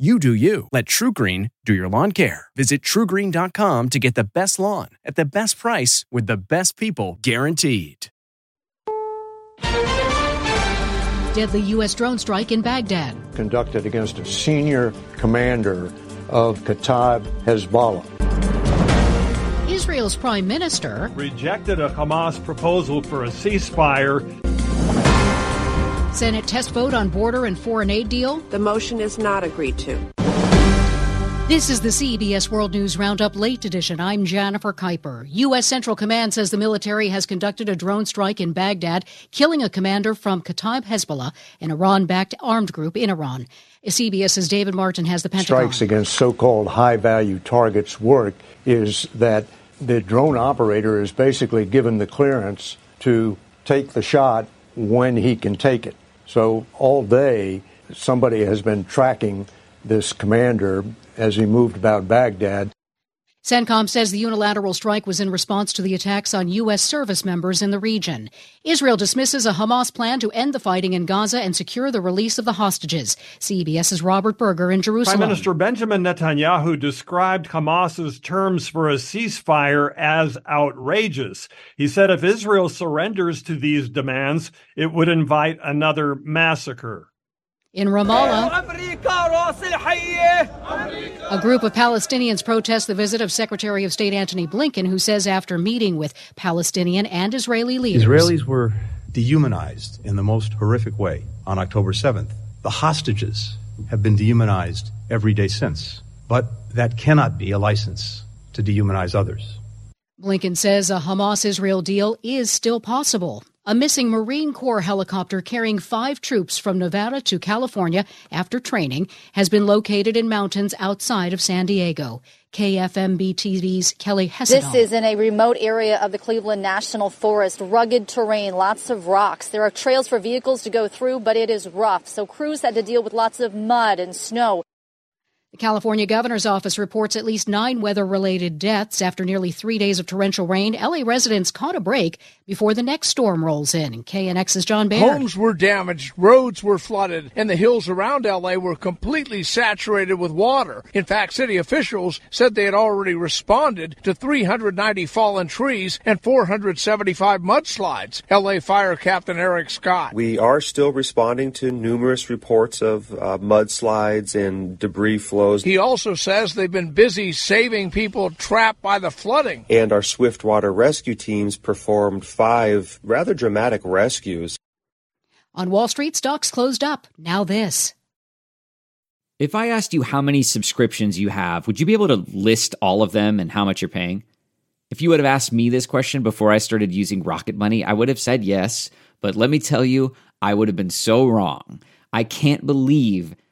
You do you. Let TruGreen do your lawn care. Visit trugreen.com to get the best lawn at the best price with the best people guaranteed. Deadly U.S. drone strike in Baghdad. Conducted against a senior commander of Kataib Hezbollah. Israel's prime minister rejected a Hamas proposal for a ceasefire. Senate test vote on border and foreign aid deal. The motion is not agreed to. This is the CBS World News Roundup Late Edition. I'm Jennifer Keiper. U.S. Central Command says the military has conducted a drone strike in Baghdad, killing a commander from Kataib Hezbollah, an Iran backed armed group in Iraq. CBS's David Martin has the Pentagon. Strikes against so called high value targets work is that the drone operator is basically given the clearance to take the shot when he can take it. So all day, somebody has been tracking this commander as he moved about Baghdad. CENTCOM says the unilateral strike was in response to the attacks on U.S. service members in the region. Israel dismisses a Hamas plan to end the fighting in Gaza and secure the release of the hostages. CBS's Robert Berger in Jerusalem. Prime Minister Benjamin Netanyahu described Hamas's terms for a ceasefire as outrageous. He said if Israel surrenders to these demands, it would invite another massacre. In Ramallah, a group of Palestinians protest the visit of Secretary of State Antony Blinken, who says after meeting with Palestinian and Israeli leaders. Israelis were dehumanized in the most horrific way on October 7th. The hostages have been dehumanized every day since. But that cannot be a license to dehumanize others. Blinken says a Hamas Israel deal is still possible. A missing Marine Corps helicopter carrying five troops from Nevada to California after training has been located in mountains outside of San Diego. KFMB TV's Kelly Hessedal. This is in a remote area of the Cleveland National Forest. Rugged terrain, lots of rocks. There are trails for vehicles to go through, but it is rough. So crews had to deal with lots of mud and snow. The California governor's office reports at least nine weather related deaths after nearly three days of torrential rain. LA residents caught a break before the next storm rolls in. KNX's John Baird. Homes were damaged, roads were flooded, and the hills around LA were completely saturated with water. In fact, city officials said they had already responded to 390 fallen trees and 475 mudslides. LA Fire Captain Eric Scott. We are still responding to numerous reports of uh, mudslides and debris flow flows. He also says they've been busy saving people trapped by the flooding. And our swiftwater rescue teams performed five rather dramatic rescues. On Wall Street, stocks closed up. Now this. If I asked you how many subscriptions you have, would you be able to list all of them and how much you're paying? If you would have asked me this question before I started using Rocket Money, I would have said yes. But let me tell you, I would have been so wrong. I can't believe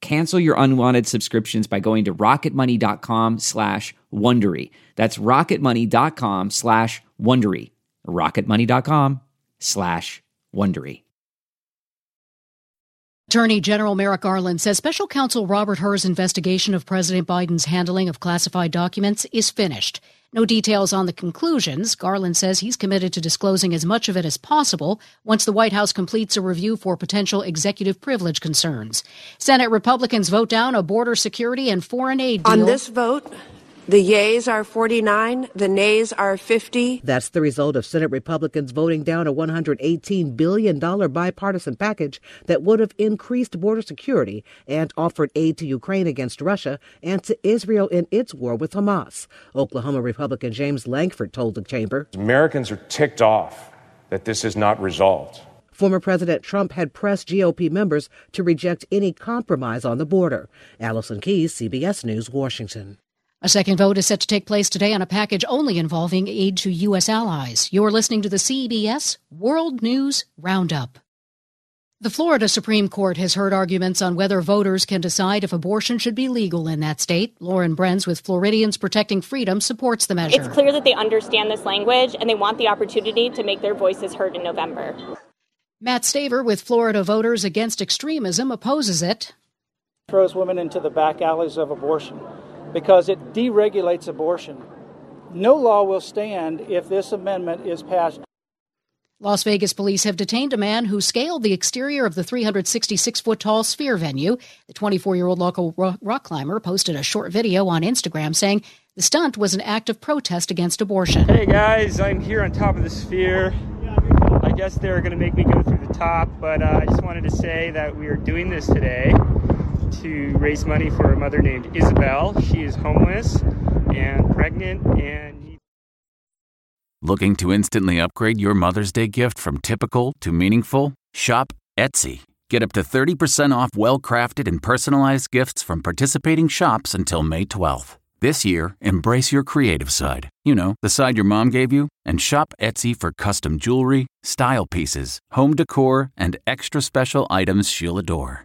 Cancel your unwanted subscriptions by going to rocketmoney.com slash Wondery. That's rocketmoney.com slash Wondery. rocketmoney.com slash Wondery. Attorney General Merrick Garland says special counsel Robert Hur's investigation of President Biden's handling of classified documents is finished. No details on the conclusions. Garland says he's committed to disclosing as much of it as possible once the White House completes a review for potential executive privilege concerns. Senate Republicans vote down a border security and foreign aid deal. On this vote, The yeas are 49, the nays are 50. That's the result of Senate Republicans voting down a $118 billion bipartisan package that would have increased border security and offered aid to Ukraine against Russia and to Israel in its war with Hamas. Oklahoma Republican James Lankford told the chamber Americans are ticked off that this is not resolved. Former President Trump had pressed GOP members to reject any compromise on the border. Allison Keyes, CBS News, Washington. A second vote is set to take place today on a package only involving aid to U.S. allies. You're listening to the CBS World News Roundup. The Florida Supreme Court has heard arguments on whether voters can decide if abortion should be legal in that state. Lauren Brenz with Floridians Protecting Freedom supports the measure. It's clear that they understand this language and they want the opportunity to make their voices heard in November. Matt Staver with Florida Voters Against Extremism opposes it. Throws women into the back alleys of abortion because it deregulates abortion. No law will stand if this amendment is passed. Las Vegas police have detained a man who scaled the exterior of the 366 foot tall sphere venue. The 24 year old local rock climber posted a short video on Instagram saying the stunt was an act of protest against abortion. Hey guys, I'm here on top of the sphere. I guess they're going to make me go through the top, but uh, I just wanted to say that we are doing this today to raise money for a mother named Isabel. She is homeless and pregnant and. Looking to instantly upgrade your Mother's Day gift from typical to meaningful? Shop Etsy. Get up to 30% off well crafted and personalized gifts from participating shops until May 12th. This year, embrace your creative side. You know, the side your mom gave you, and shop Etsy for custom jewelry, style pieces, home decor, and extra special items she'll adore.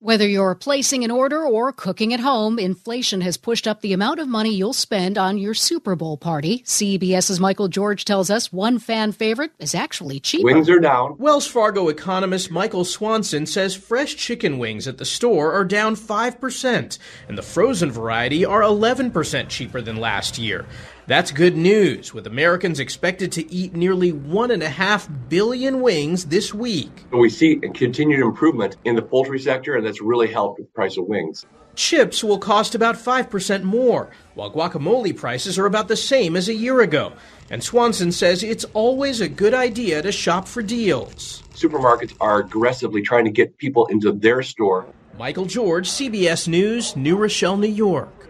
Whether you're placing an order or cooking at home, inflation has pushed up the amount of money you'll spend on your Super Bowl party. CBS's Michael George tells us one fan favorite is actually cheaper. Wings are down. Wells Fargo economist Michael Swanson says fresh chicken wings at the store are down 5%, and the frozen variety are 11% cheaper than last year. That's good news, with Americans expected to eat nearly one and a half billion wings this week. We see a continued improvement in the poultry sector, and that's really helped with the price of wings. Chips will cost about 5% more, while guacamole prices are about the same as a year ago. And Swanson says it's always a good idea to shop for deals. Supermarkets are aggressively trying to get people into their store. Michael George, CBS News, New Rochelle, New York.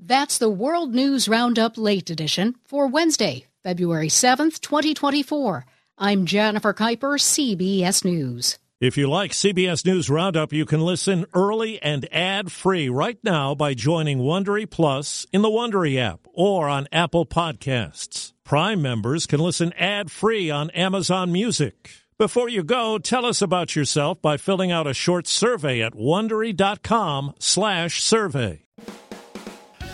That's the World News Roundup Late Edition for Wednesday, February 7th, 2024. I'm Jennifer Keiper, CBS News. If you like CBS News Roundup, you can listen early and ad-free right now by joining Wondery Plus in the Wondery app or on Apple Podcasts. Prime members can listen ad-free on Amazon Music. Before you go, tell us about yourself by filling out a short survey at wondery.com/survey.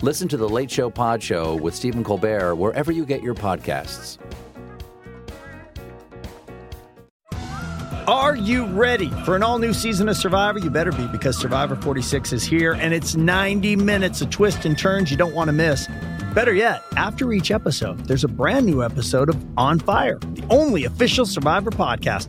Listen to the Late Show Pod Show with Stephen Colbert wherever you get your podcasts. Are you ready for an all new season of Survivor? You better be because Survivor 46 is here and it's 90 minutes of twists and turns you don't want to miss. Better yet, after each episode, there's a brand new episode of On Fire, the only official Survivor podcast.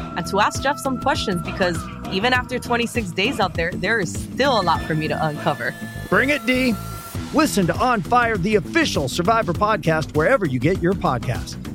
and to ask Jeff some questions because even after 26 days out there, there is still a lot for me to uncover. Bring it, D. Listen to On Fire, the official Survivor podcast, wherever you get your podcast.